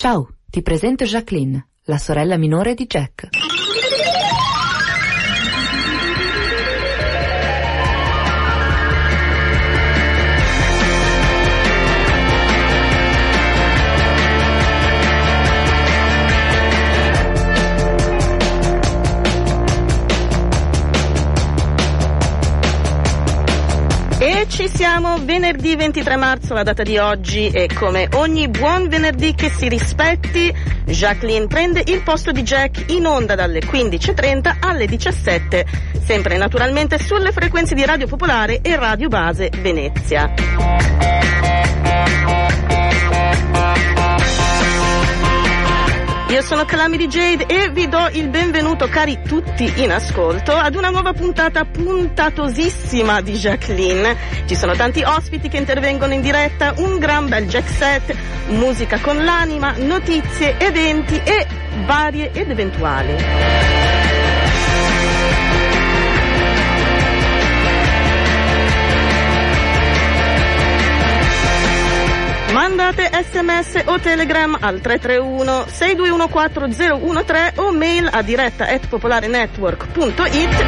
Ciao, ti presento Jacqueline, la sorella minore di Jack. Ci siamo venerdì 23 marzo, la data di oggi e come ogni buon venerdì che si rispetti, Jacqueline prende il posto di Jack in onda dalle 15.30 alle 17, sempre naturalmente sulle frequenze di Radio Popolare e Radio Base Venezia. Io sono Calamity Jade e vi do il benvenuto, cari tutti in ascolto, ad una nuova puntata puntatosissima di Jacqueline. Ci sono tanti ospiti che intervengono in diretta, un gran bel jack set, musica con l'anima, notizie, eventi e varie ed eventuali. Mandate sms o telegram al 331 621 4013 o mail a diretta at popolarenetwork.it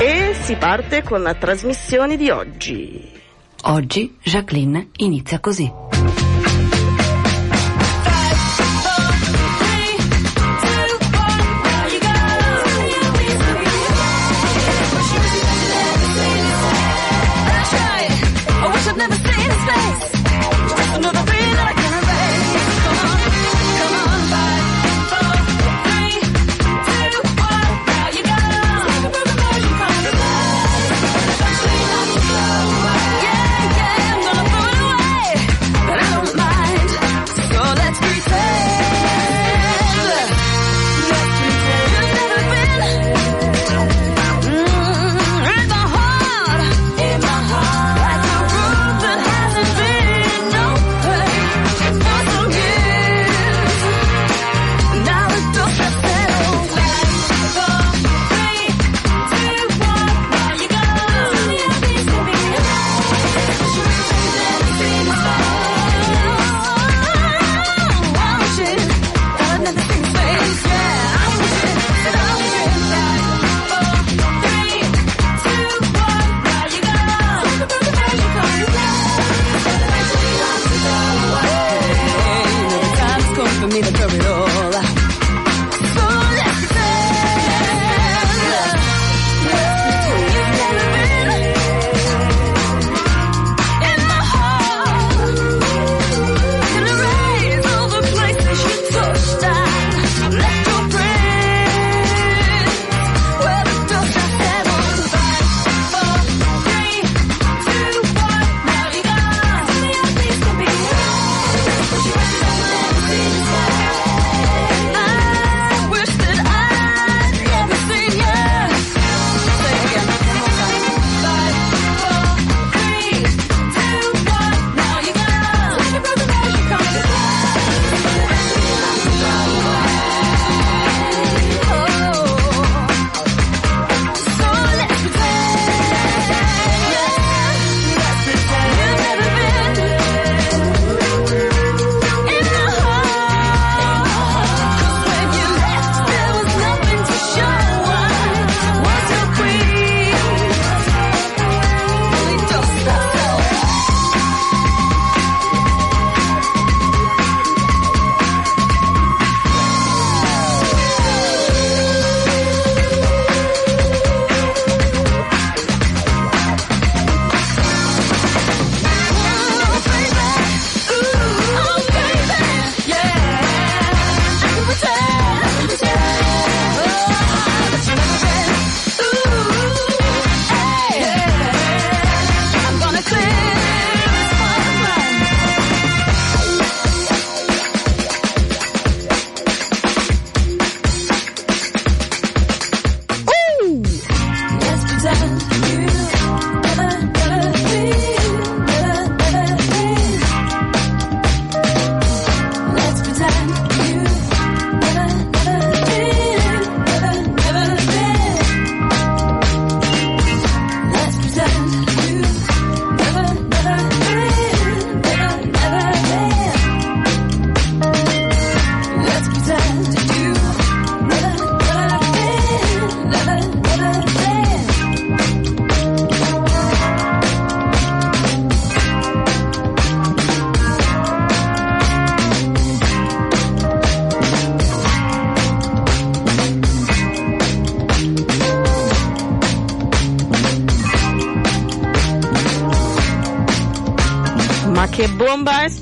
e si parte con la trasmissione di oggi. Oggi Jacqueline inizia così.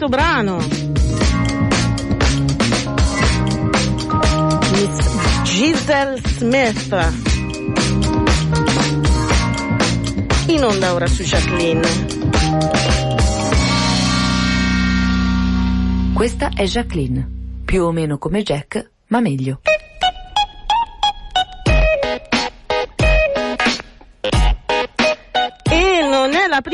Sto brano! Miss Giselle Smith. In onda ora su Jacqueline. Questa è Jacqueline, più o meno come Jack, ma meglio.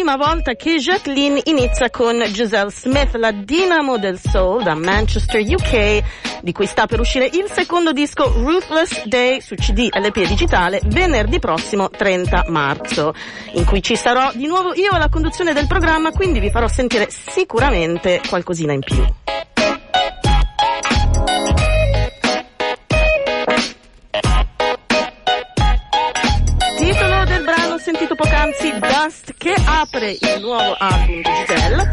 Prima volta che Jacqueline inizia con Giselle Smith, la dinamo del soul da Manchester, UK, di cui sta per uscire il secondo disco Ruthless Day su CD LP digitale venerdì prossimo 30 marzo, in cui ci sarò di nuovo io alla conduzione del programma, quindi vi farò sentire sicuramente qualcosina in più. Sentito poc'anzi Dust che apre il nuovo album di Giselle.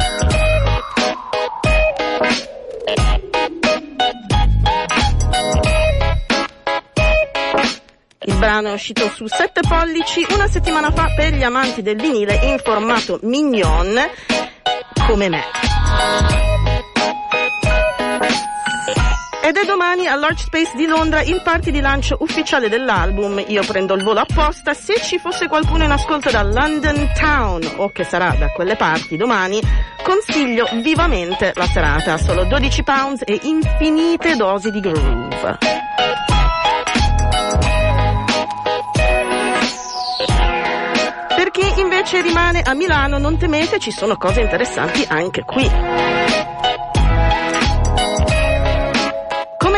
Il brano è uscito su 7 pollici una settimana fa per gli amanti del vinile in formato mignon come me. È domani all'Arch Space di Londra il party di lancio ufficiale dell'album. Io prendo il volo apposta. Se ci fosse qualcuno in ascolto da London Town o che sarà da quelle parti domani, consiglio vivamente la serata. Solo 12 pounds e infinite dosi di groove. Per chi invece rimane a Milano, non temete, ci sono cose interessanti anche qui.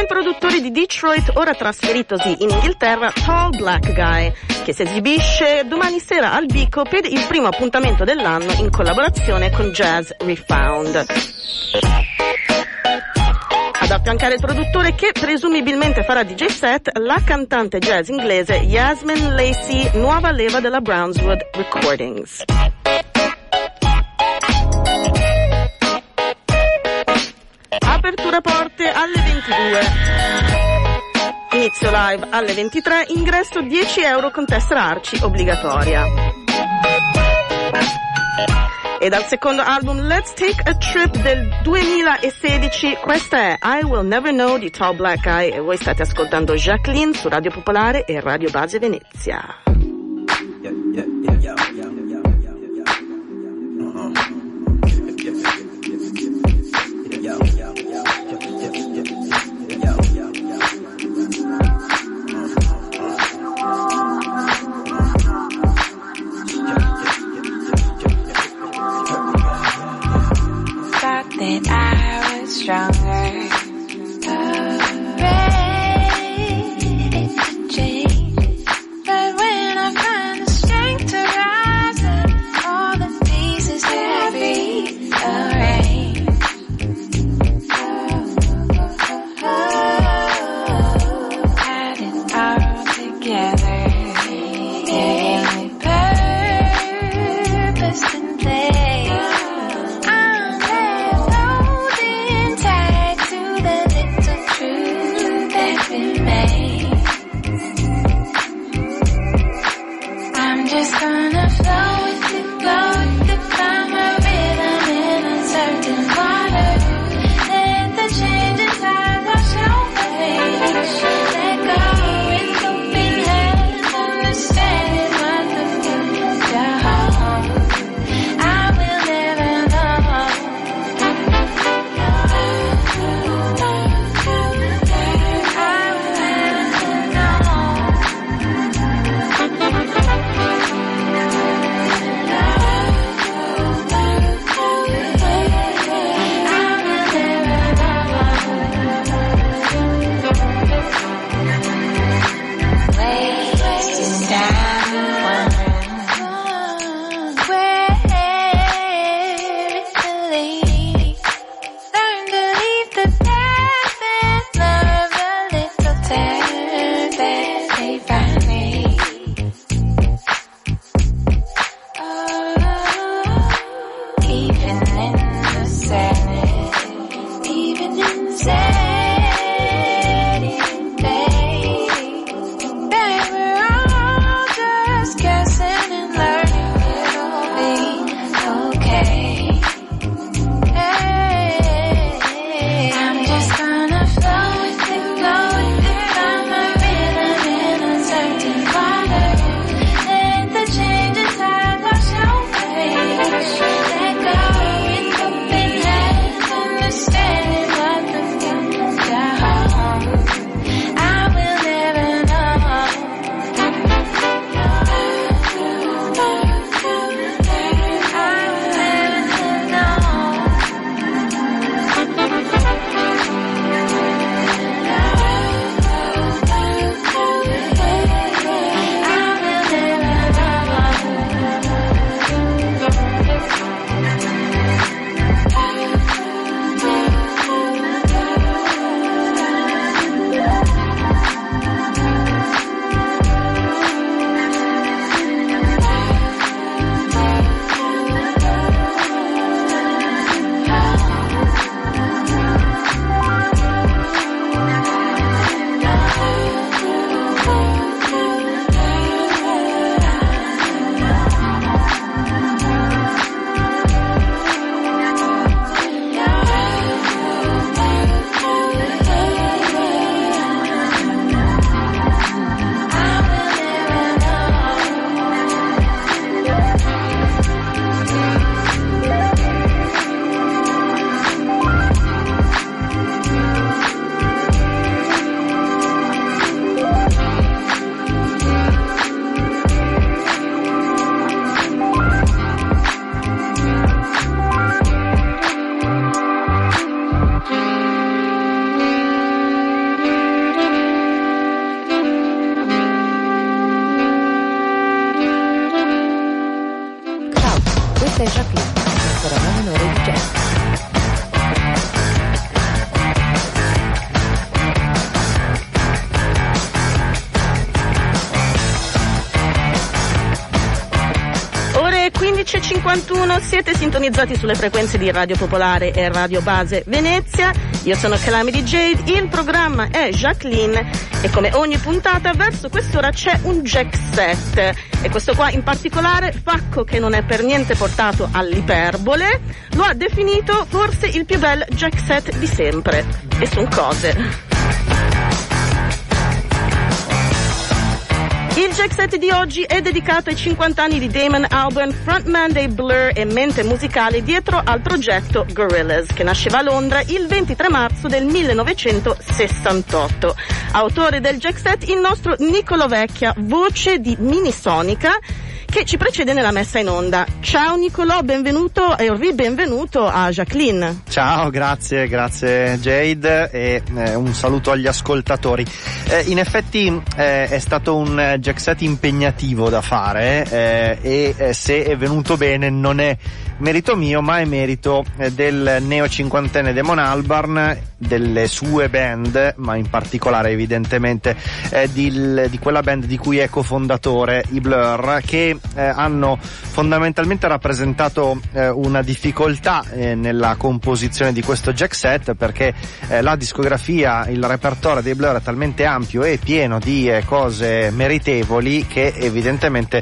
Il produttore di Detroit, ora trasferitosi in Inghilterra, Tall Black Guy, che si esibisce domani sera al Bico per il primo appuntamento dell'anno in collaborazione con Jazz Refound. Ad affiancare il produttore che presumibilmente farà DJ set, la cantante jazz inglese Yasmin Lacey, nuova leva della Brownswood Recordings. Apertura porte alle 22. Inizio live alle 23, ingresso 10 euro con tessera Arci obbligatoria. E dal secondo album Let's Take a Trip del 2016, questa è I Will Never Know di Tall Black Eye e voi state ascoltando Jacqueline su Radio Popolare e Radio Base Venezia. Yeah, yeah, yeah, strong. Sintonizzati sulle frequenze di Radio Popolare e Radio Base Venezia. Io sono Calamity Jade, il programma è Jacqueline e come ogni puntata verso quest'ora c'è un jack set. E questo qua in particolare, Facco che non è per niente portato all'iperbole, lo ha definito forse il più bel jack set di sempre. E sono cose. Il jack set di oggi è dedicato ai 50 anni di Damon Albarn, frontman dei Blur e mente musicale dietro al progetto Gorillaz, che nasceva a Londra il 23 marzo del 1968. Autore del jack set il nostro Nicolo Vecchia, voce di Minisonica, che ci precede nella messa in onda. Ciao Nicolò, benvenuto e benvenuto a Jacqueline. Ciao, grazie, grazie Jade e eh, un saluto agli ascoltatori. Eh, in effetti eh, è stato un jack set impegnativo da fare eh, e eh, se è venuto bene non è merito mio ma è merito eh, del neo cinquantenne Demon Albarn, delle sue band, ma in particolare evidentemente di, di quella band di cui è cofondatore, i Blur, che eh, hanno fondamentalmente rappresentato eh, una difficoltà eh, nella composizione di questo jack set perché eh, la discografia, il repertorio dei Blur è talmente ampio e pieno di cose meritevoli che evidentemente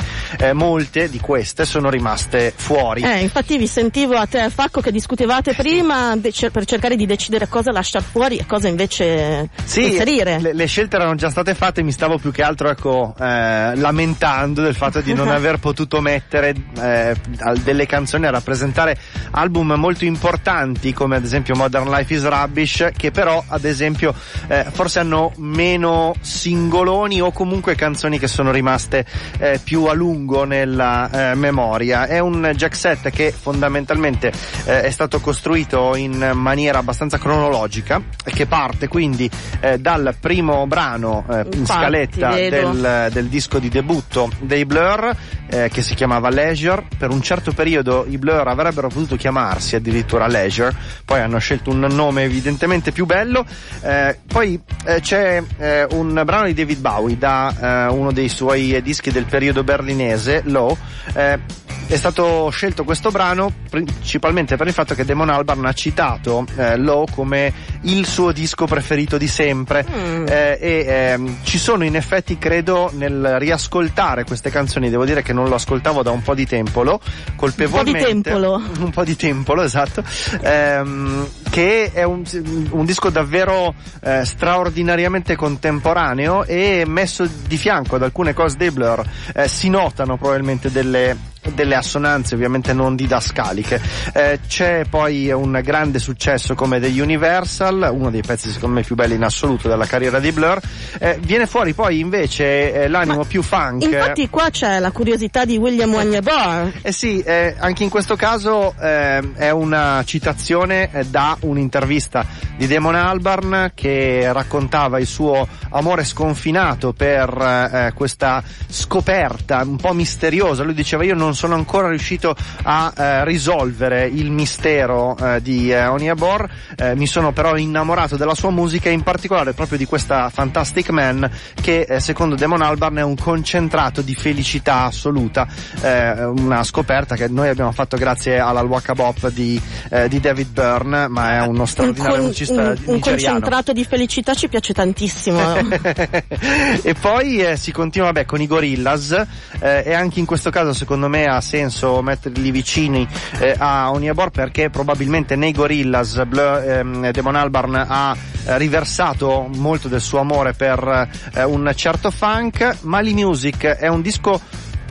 molte di queste sono rimaste fuori. infatti vi sentivo a te Facco che discutevate prima per cercare di decidere cosa lasciare fuori e cosa invece sì, inserire. Le, le scelte erano già state fatte, mi stavo più che altro ecco lamentando del fatto di non aver aver potuto mettere eh, delle canzoni a rappresentare album molto importanti come ad esempio Modern Life is Rubbish che però ad esempio eh, forse hanno meno singoloni o comunque canzoni che sono rimaste eh, più a lungo nella eh, memoria. È un jack set che fondamentalmente eh, è stato costruito in maniera abbastanza cronologica che parte quindi eh, dal primo brano in scaletta del, del disco di debutto dei Blur eh, che si chiamava Leisure. Per un certo periodo i Blur avrebbero potuto chiamarsi addirittura Leisure, poi hanno scelto un nome evidentemente più bello. Eh, poi eh, c'è eh, un brano di David Bowie da eh, uno dei suoi dischi del periodo berlinese, Low. Eh, è stato scelto questo brano principalmente per il fatto che Damon Albarn ha citato eh, Low come il suo disco preferito di sempre. Mm. eh, e eh, ci sono in effetti credo nel riascoltare queste canzoni devo dire che non lo ascoltavo da un po' di tempo lo colpevolmente un po' di tempolo. Un po' di tempolo esatto. Ehm, che è un, un disco davvero eh, straordinariamente contemporaneo e messo di fianco ad alcune cose dei Blur eh, si notano probabilmente delle delle assonanze ovviamente non didascaliche. Eh, c'è poi un grande successo come The Universal, uno dei pezzi secondo me più belli in assoluto della carriera di Blur. Eh, viene fuori poi invece eh, l'animo Ma più funk. Infatti qua c'è la curiosità di William Wagner Eh sì, eh, anche in questo caso eh, è una citazione eh, da un'intervista di Damon Albarn che raccontava il suo amore sconfinato per questa scoperta un po' misteriosa. Lui diceva io non non sono ancora riuscito a eh, risolvere il mistero eh, di eh, Oniabor, eh, mi sono però innamorato della sua musica e in particolare proprio di questa Fantastic Man che eh, secondo Damon Albarn è un concentrato di felicità assoluta, eh, una scoperta che noi abbiamo fatto grazie alla Waka Bop di, di, David Byrne, ma è uno straordinario un musicista un, un concentrato di felicità ci piace tantissimo. e poi si continua beh, con i Gorillaz e anche in questo caso secondo me ha senso metterli vicini eh, a Oniabor perché probabilmente nei Gorillaz Bleu, ehm, Demon Albarn ha eh, riversato molto del suo amore per eh, un certo funk. Mali Music è un disco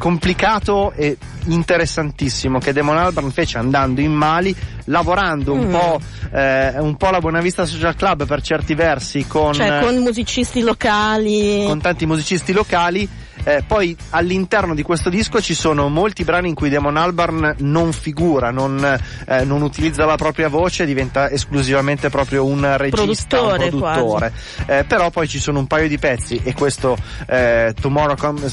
complicato e interessantissimo che Demon Albarn fece andando in Mali, lavorando un, mm. po', eh, un po' alla Buonavista Social Club per certi versi con, cioè, con musicisti locali. Con tanti musicisti locali eh, poi all'interno di questo disco ci sono molti brani in cui Damon Albarn non figura, non, eh, non utilizza la propria voce, diventa esclusivamente proprio un regista, produttore, un produttore. Eh, però poi ci sono un paio di pezzi e questo eh, Tomorrow Com-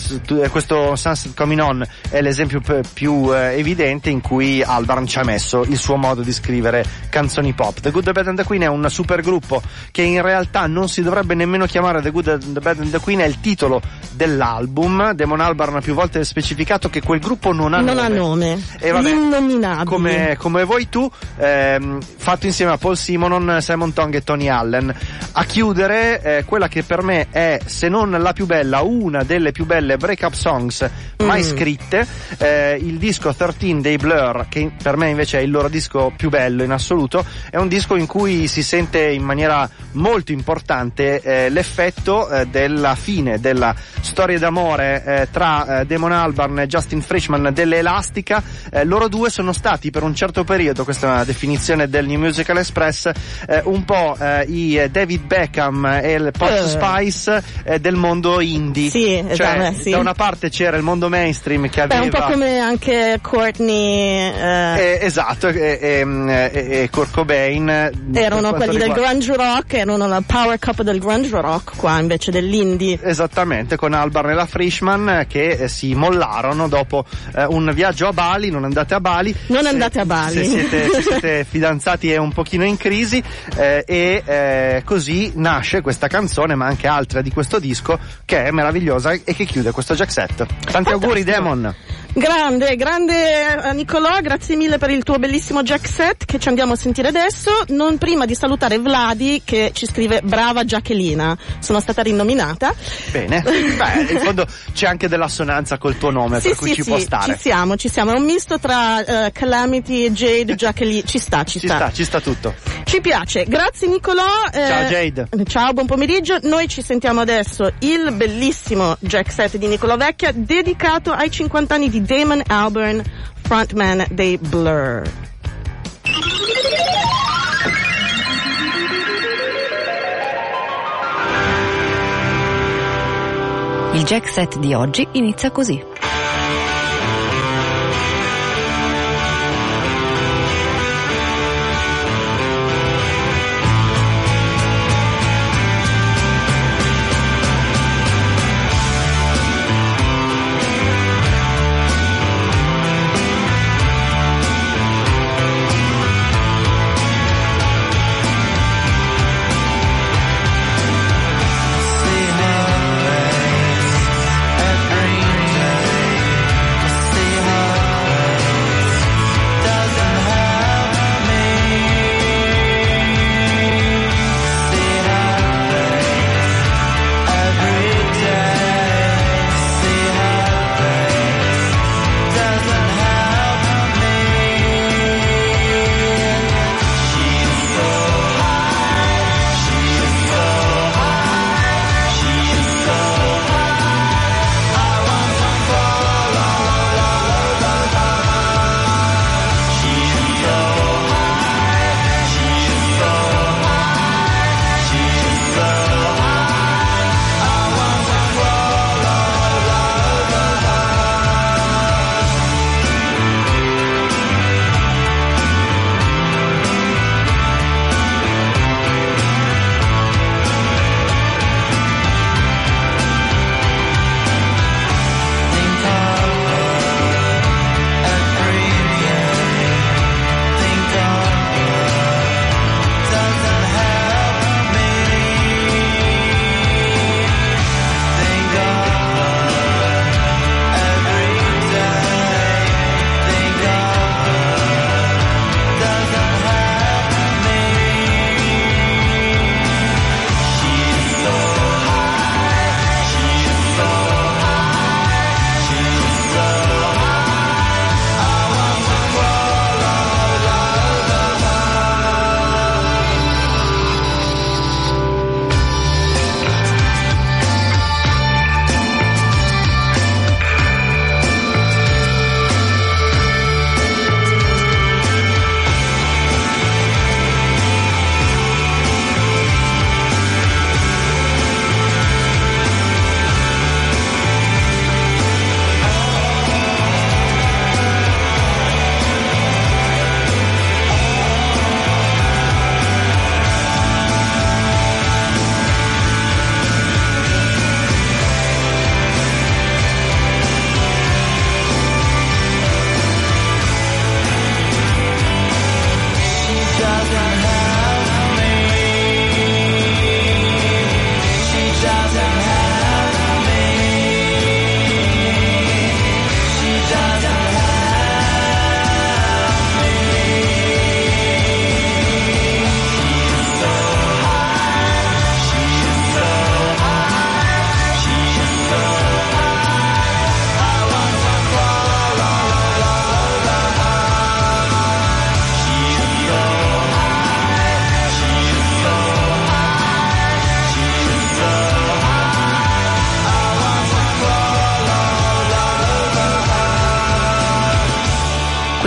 eh, questo Sunset Coming On è l'esempio p- più eh, evidente in cui Albarn ci ha messo il suo modo di scrivere canzoni pop. The Good, The Bad and The Queen è un super gruppo che in realtà non si dovrebbe nemmeno chiamare The Good, The Bad and The Queen, è il titolo dell'album album. Damon Albarn ha più volte specificato che quel gruppo non ha non nome. ha nome. E vabbè, come, come vuoi tu, ehm, fatto insieme a Paul Simonon, Simon Tong e Tony Allen. A chiudere, eh, quella che per me è, se non la più bella, una delle più belle break-up songs mai Mm. scritte, eh, il disco 13 dei Blur, che per me invece è il loro disco più bello in assoluto, è un disco in cui si sente in maniera molto importante eh, l'effetto eh, della fine della storia d'amore eh, tra eh, Damon Albarn e Justin Frischman dell'Elastica. Eh, loro due sono stati per un certo periodo, questa è una definizione del New Musical Express, eh, un po' eh, i David Beckham e il Posh Eh. Spice del mondo indie. Sì, cioè, esatto, sì. da una parte c'era il mondo mainstream che Beh, aveva un po' come anche Courtney. esatto, e, e, e, e Kurt Cobain. erano quelli del riguarda- grunge rock, erano la power cup del grunge rock qua invece dell'indie. Esattamente, con Albarn e la Frischman eh, che eh, si mollarono dopo eh, un viaggio a Bali, non andate a Bali. Non Se- andate a Bali. Se siete, se siete fidanzati e un pochino in crisi e così nasce questa canzone ma anche altre di questo disco che è meravigliosa e che chiude questo jack set. Tanti auguri Demon! Grande, grande eh, Nicolò, grazie mille per il tuo bellissimo jack set che ci andiamo a sentire adesso. Non prima di salutare Vladi che ci scrive brava Giachelina, sono stata rinominata. Bene, beh, in fondo c'è anche dell'assonanza col tuo nome Sì, per cui sì, ci sì, può stare. ci siamo, ci siamo. È un misto tra eh, Calamity, Jade, Giachelina. Ci sta, ci, Ci sta, ci sta tutto. Ci piace, grazie Nicolò. eh, Ciao, Jade. Ciao, buon pomeriggio. Noi ci sentiamo adesso il bellissimo jack set di Nicolò Vecchia dedicato ai 50 anni di Damon Albarn, frontman dei Blur. Il jack set di oggi inizia così.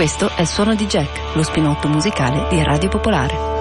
Questo è il suono di Jack, lo spinotto musicale di Radio Popolare.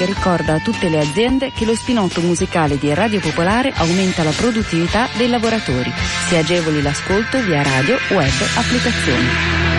Jack ricorda a tutte le aziende che lo spinotto musicale di Radio Popolare aumenta la produttività dei lavoratori. Si agevoli l'ascolto via radio, web, applicazioni.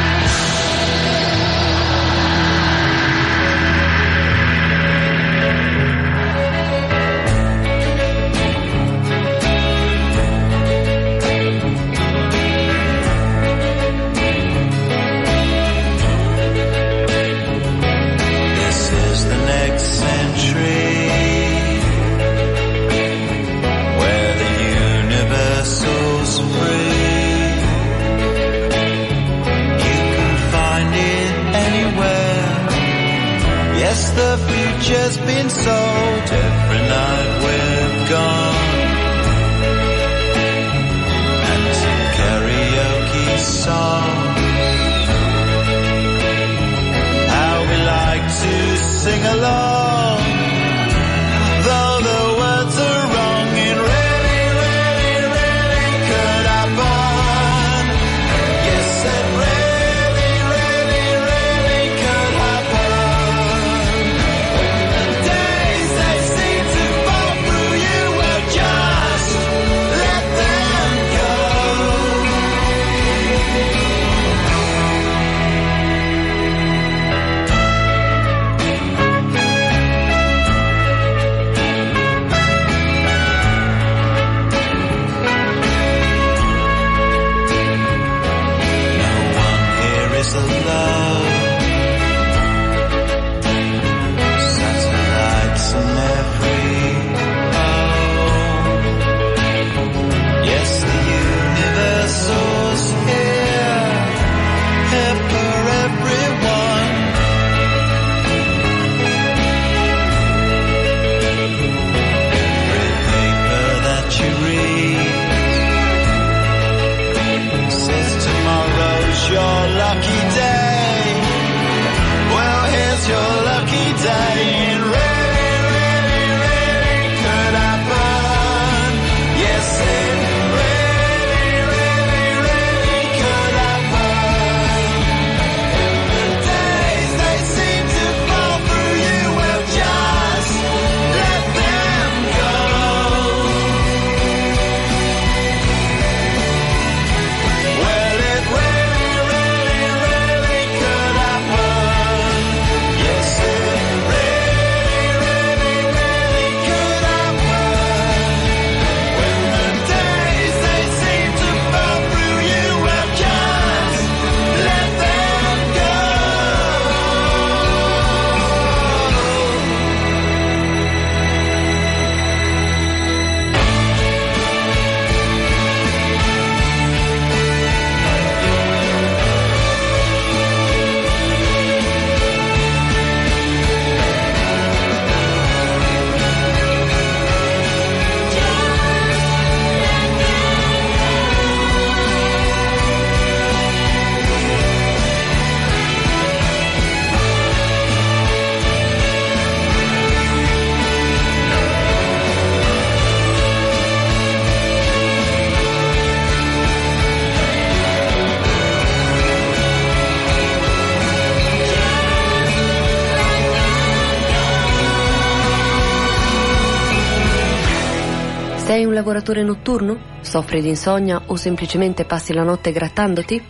Lavoratore notturno? Soffri di insonnia o semplicemente passi la notte grattandoti?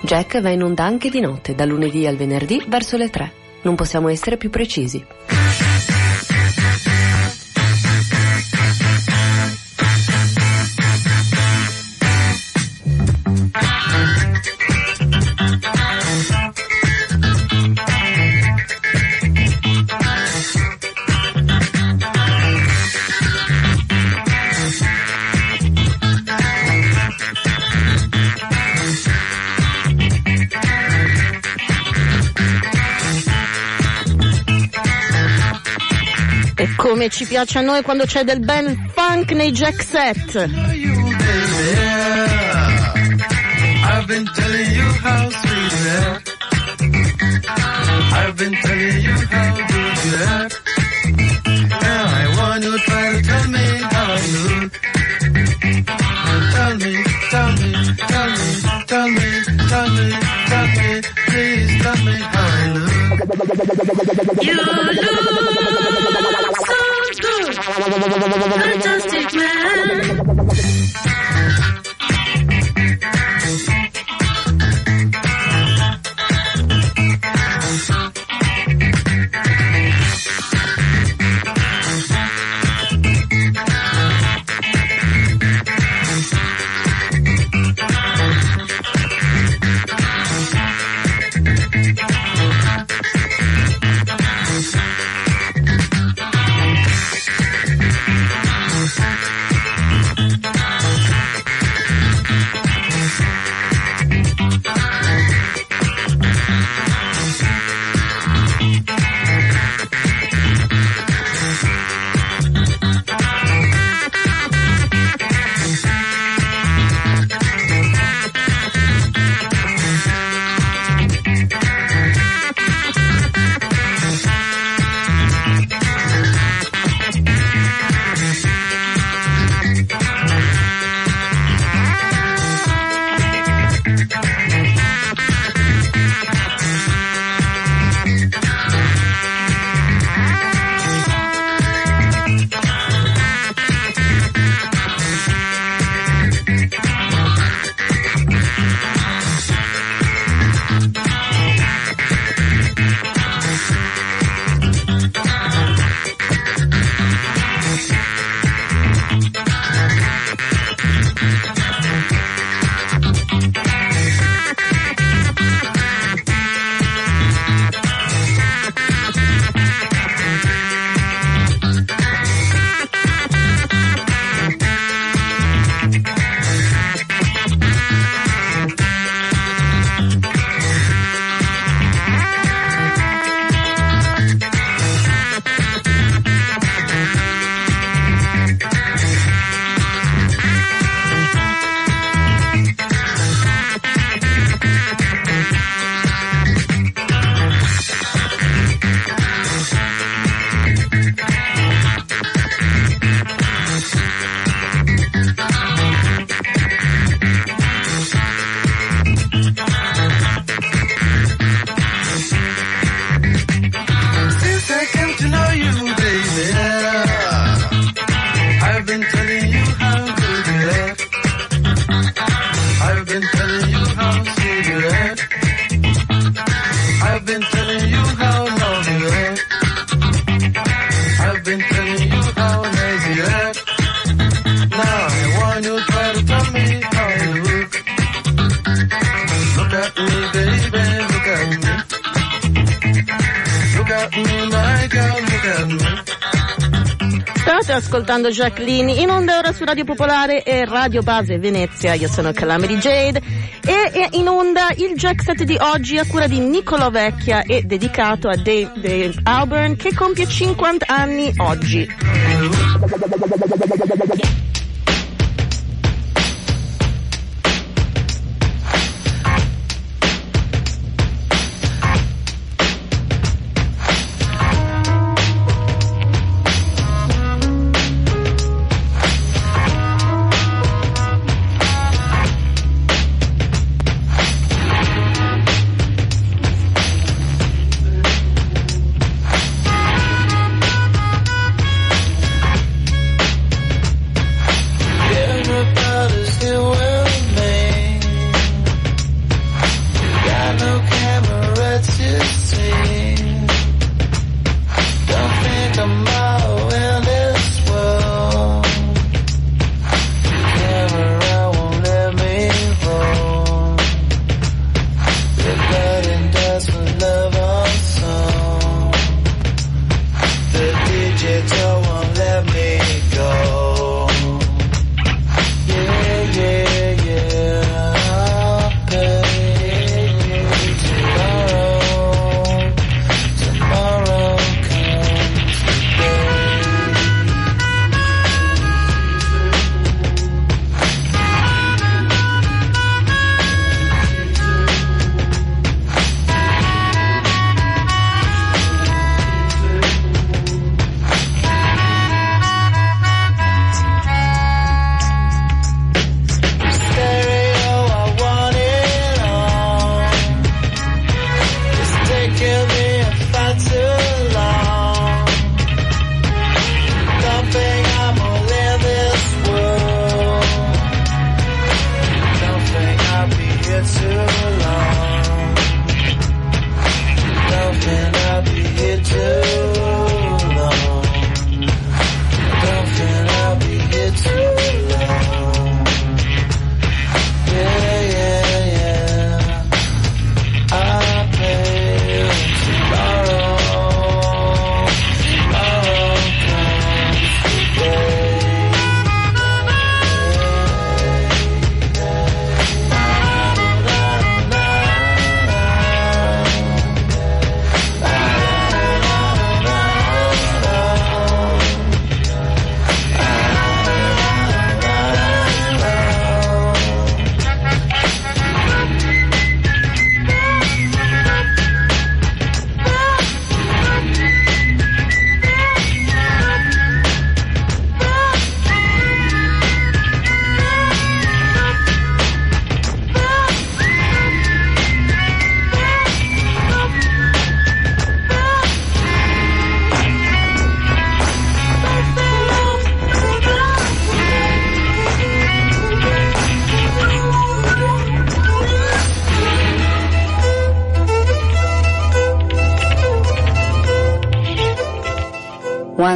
Jack va in onda anche di notte, da lunedì al venerdì verso le 3. Non possiamo essere più precisi. Come ci piace a noi quando c'è del bel funk nei jack set. I've been telling you how Fantastic man. Ascoltando Jacqueline in onda ora su Radio Popolare e Radio Base Venezia. Io sono Calamity Jade e in onda il jack set di oggi a cura di Niccolo Vecchia e dedicato a Dave, Dave Alburn che compie 50 anni oggi.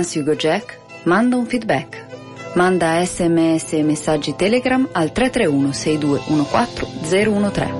Once you go Jack, manda un feedback. Manda sms e messaggi Telegram al 331 6214 013.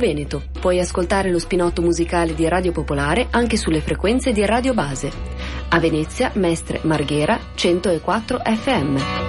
Veneto. Puoi ascoltare lo spinotto musicale di Radio Popolare anche sulle frequenze di Radio Base. A Venezia, Mestre Marghera 104 FM.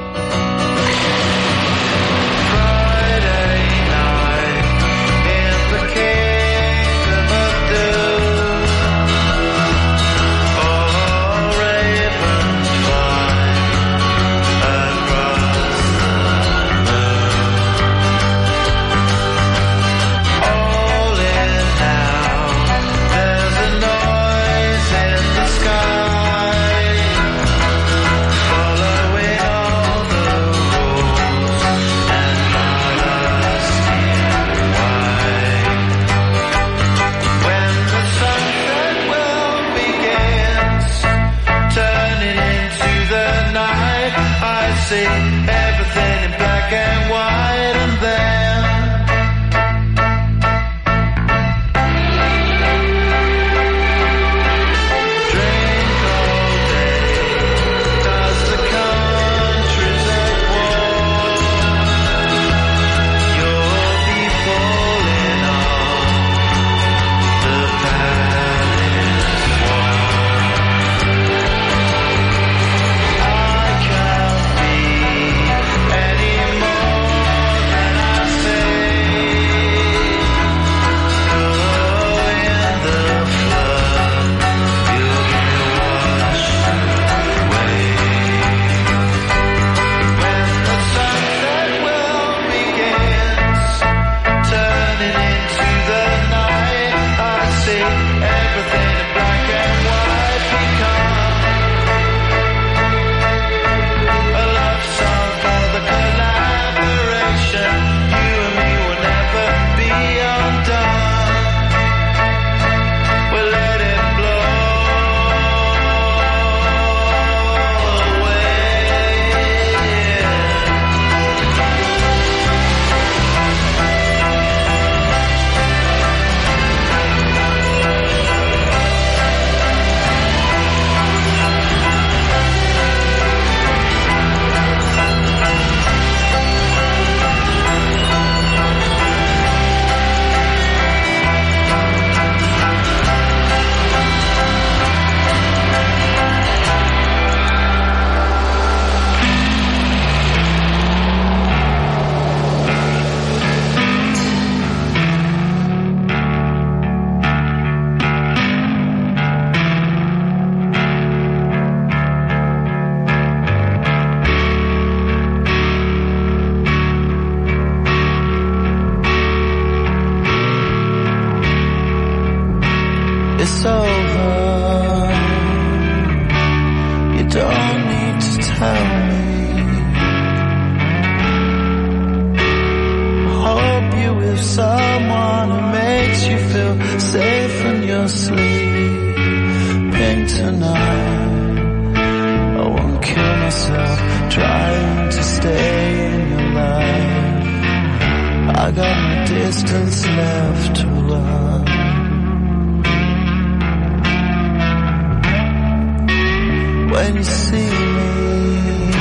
When you see me,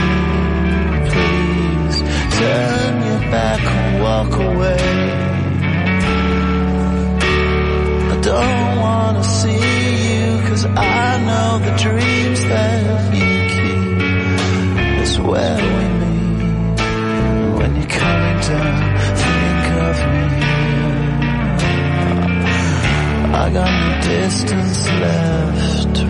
please turn your back and walk away. I don't wanna see you cause I know the dreams that you keep is where we meet. When you're coming down, think of me. I got no distance left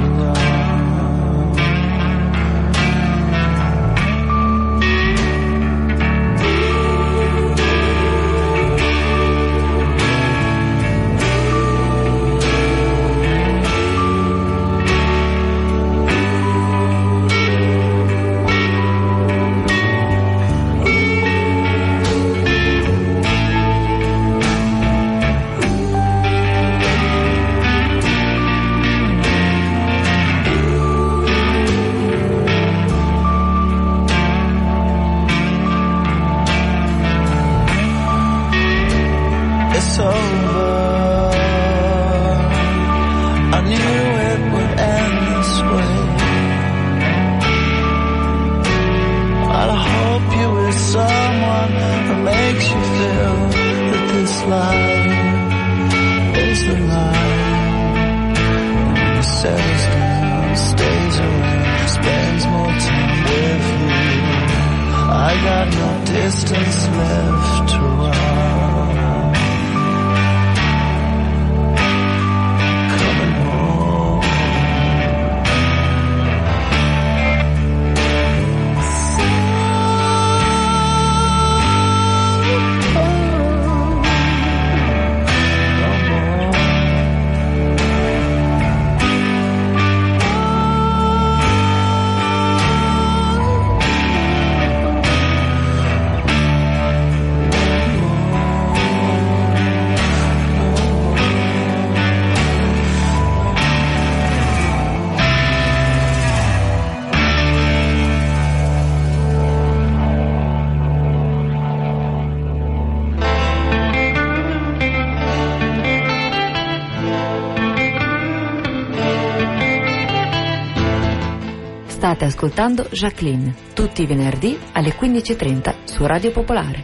ascoltando Jacqueline, tutti i venerdì alle 15.30 su Radio Popolare.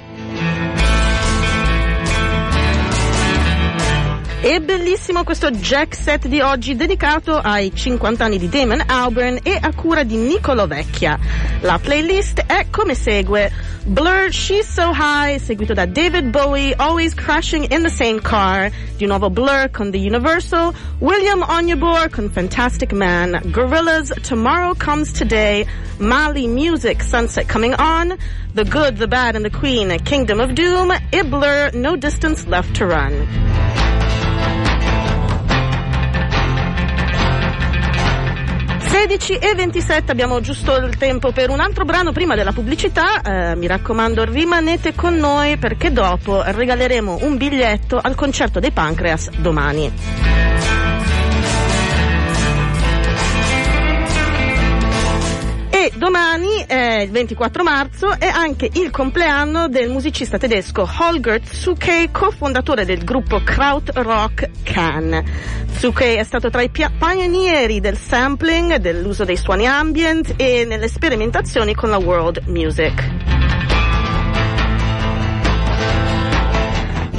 È bellissimo questo jack set di oggi dedicato ai 50 anni di Damon Albarn e a cura di Nicolo Vecchia. La playlist è come segue. Blur, She's So High, seguito da David Bowie, Always Crashing in the Same Car, di nuovo Blur con The Universal, William Onyebor con Fantastic Man, Gorillas, Tomorrow Comes Today, Mali Music, Sunset Coming On, The Good, The Bad and The Queen, Kingdom of Doom, Ibler, No Distance Left to Run. 16 e 27 abbiamo giusto il tempo per un altro brano prima della pubblicità. Eh, mi raccomando, rimanete con noi perché dopo regaleremo un biglietto al concerto dei Pancreas domani. Domani, eh, il 24 marzo, è anche il compleanno del musicista tedesco Holger Zuckey, cofondatore del gruppo Krautrock Can. Zuckey è stato tra i pionieri del sampling, dell'uso dei suoni ambient e nelle sperimentazioni con la world music.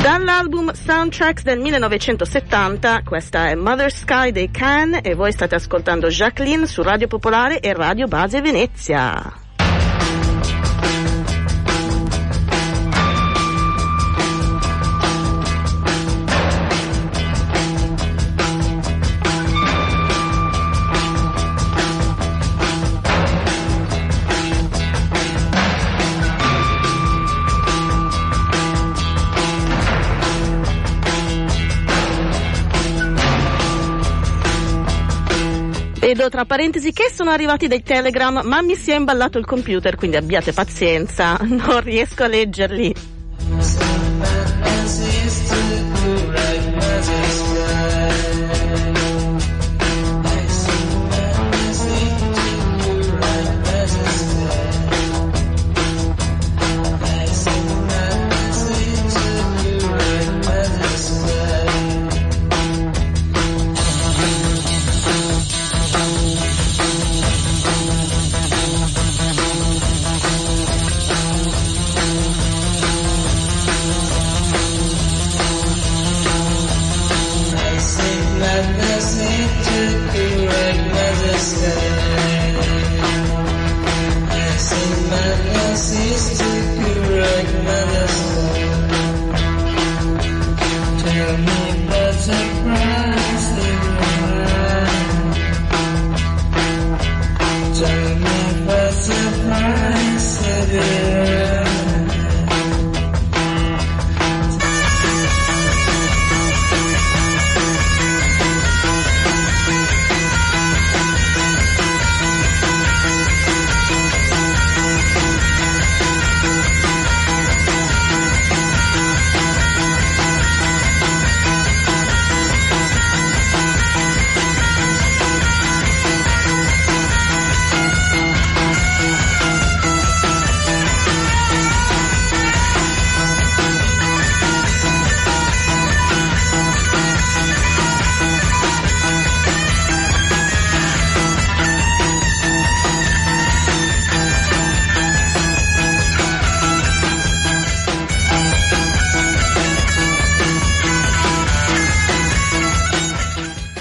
Dall'album Soundtracks del 1970, questa è Mother Sky dei Can e voi state ascoltando Jacqueline su Radio Popolare e Radio Base Venezia. Vedo tra parentesi che sono arrivati dei telegram, ma mi si è imballato il computer, quindi abbiate pazienza, non riesco a leggerli.